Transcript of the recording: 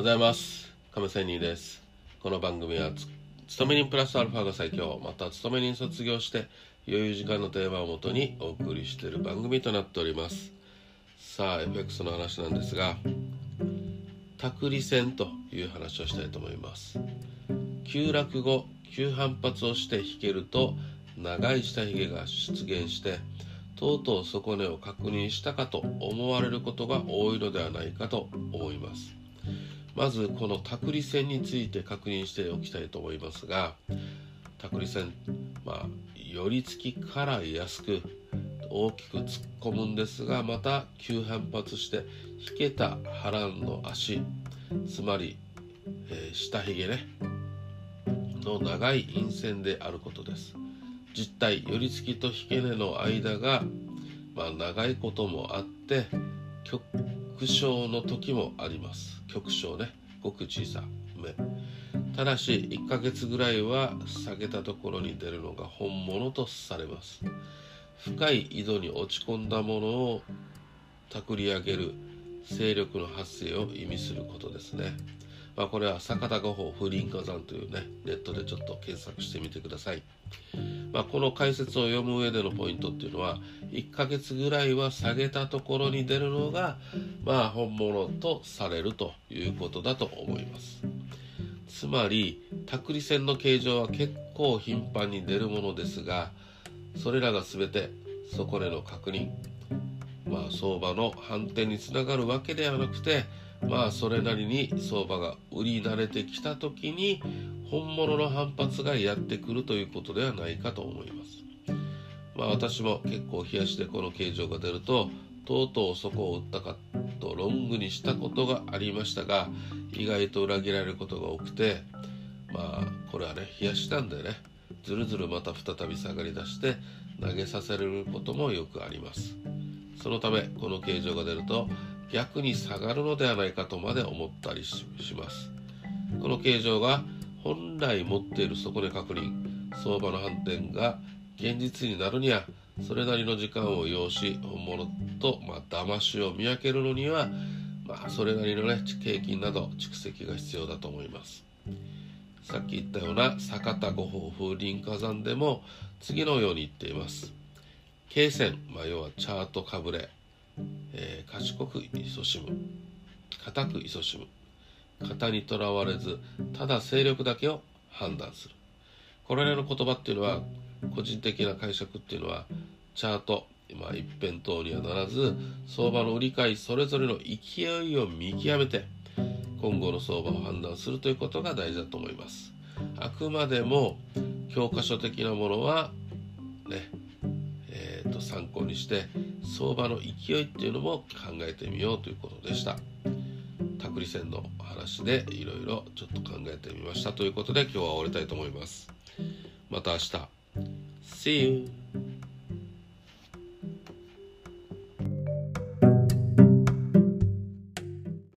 ございます。亀仙人です。この番組は勤め人プラスアルファが最強また勤め人卒業して余裕時間のテーマをもとにお送りしている番組となっております。さあ FX の話なんですが託離線という話をしたいと思います。急落後急反発をして引けると長い下髭が出現してとうとう底根を確認したかと思われることが多いのではないかと思います。まずこの託離線について確認しておきたいと思いますが託離線まあ寄り付きから安く大きく突っ込むんですがまた急反発して引けた波乱の足つまり、えー、下髭ねの長い陰線であることです。実体寄り付きと引け根の間が、まあ、長いこともあって極小の時もあります。極小ね。ごく小さ。めただし1ヶ月ぐらいは下げたところに出るのが本物とされます。深い井戸に落ち込んだものをたくり上げる勢力の発生を意味することですね。まあ、これは坂田五法風林火山というねネットでちょっと検索してみてください、まあ、この解説を読む上でのポイントっていうのは1ヶ月ぐらいは下げたところに出るのがまあ本物とされるということだと思います。つまり託離線の形状は結構頻繁に出るものですがそれらが全て底根の確認まあ相場の反転につながるわけではなくてまあそれなりに相場が売り慣れてきた時に本物の反発がやってくるということではないかと思います。まあ私も結構冷やしてこの形状が出るととうとうそこを打ったかとロングにしたことがありましたが意外と裏切られることが多くてまあこれはね冷やしたんでねずるずるまた再び下がりだして投げさせられることもよくあります。そのためこの形状が出ると逆に下がるのではないかとまで思ったりします。この形状が本来持っている底根確認。相場の反転が現実になるにはそれなりの時間を要し本物と、まあ、騙しを見分けるのには、まあ、それなりのね経金など蓄積が必要だと思います。さっき言ったような坂田五法風林火山でも次のように言っています。経線、まあ、要はチャートかぶれ。えー、賢く勤しむ。固く勤しむ。型にとらわれずただ勢力だけを判断する。これらの言葉っていうのは個人的な解釈っていうのはチャート、まあ、一辺倒にはならず相場の売り買いそれぞれの勢いを見極めて今後の相場を判断するということが大事だと思います。あくまでも教科書的なものはねえと参考にして相場の勢いっていうのも考えてみようということでした。託離線の話でいろいろちょっと考えてみました。ということで今日は終わりたいと思います。また明日。See you!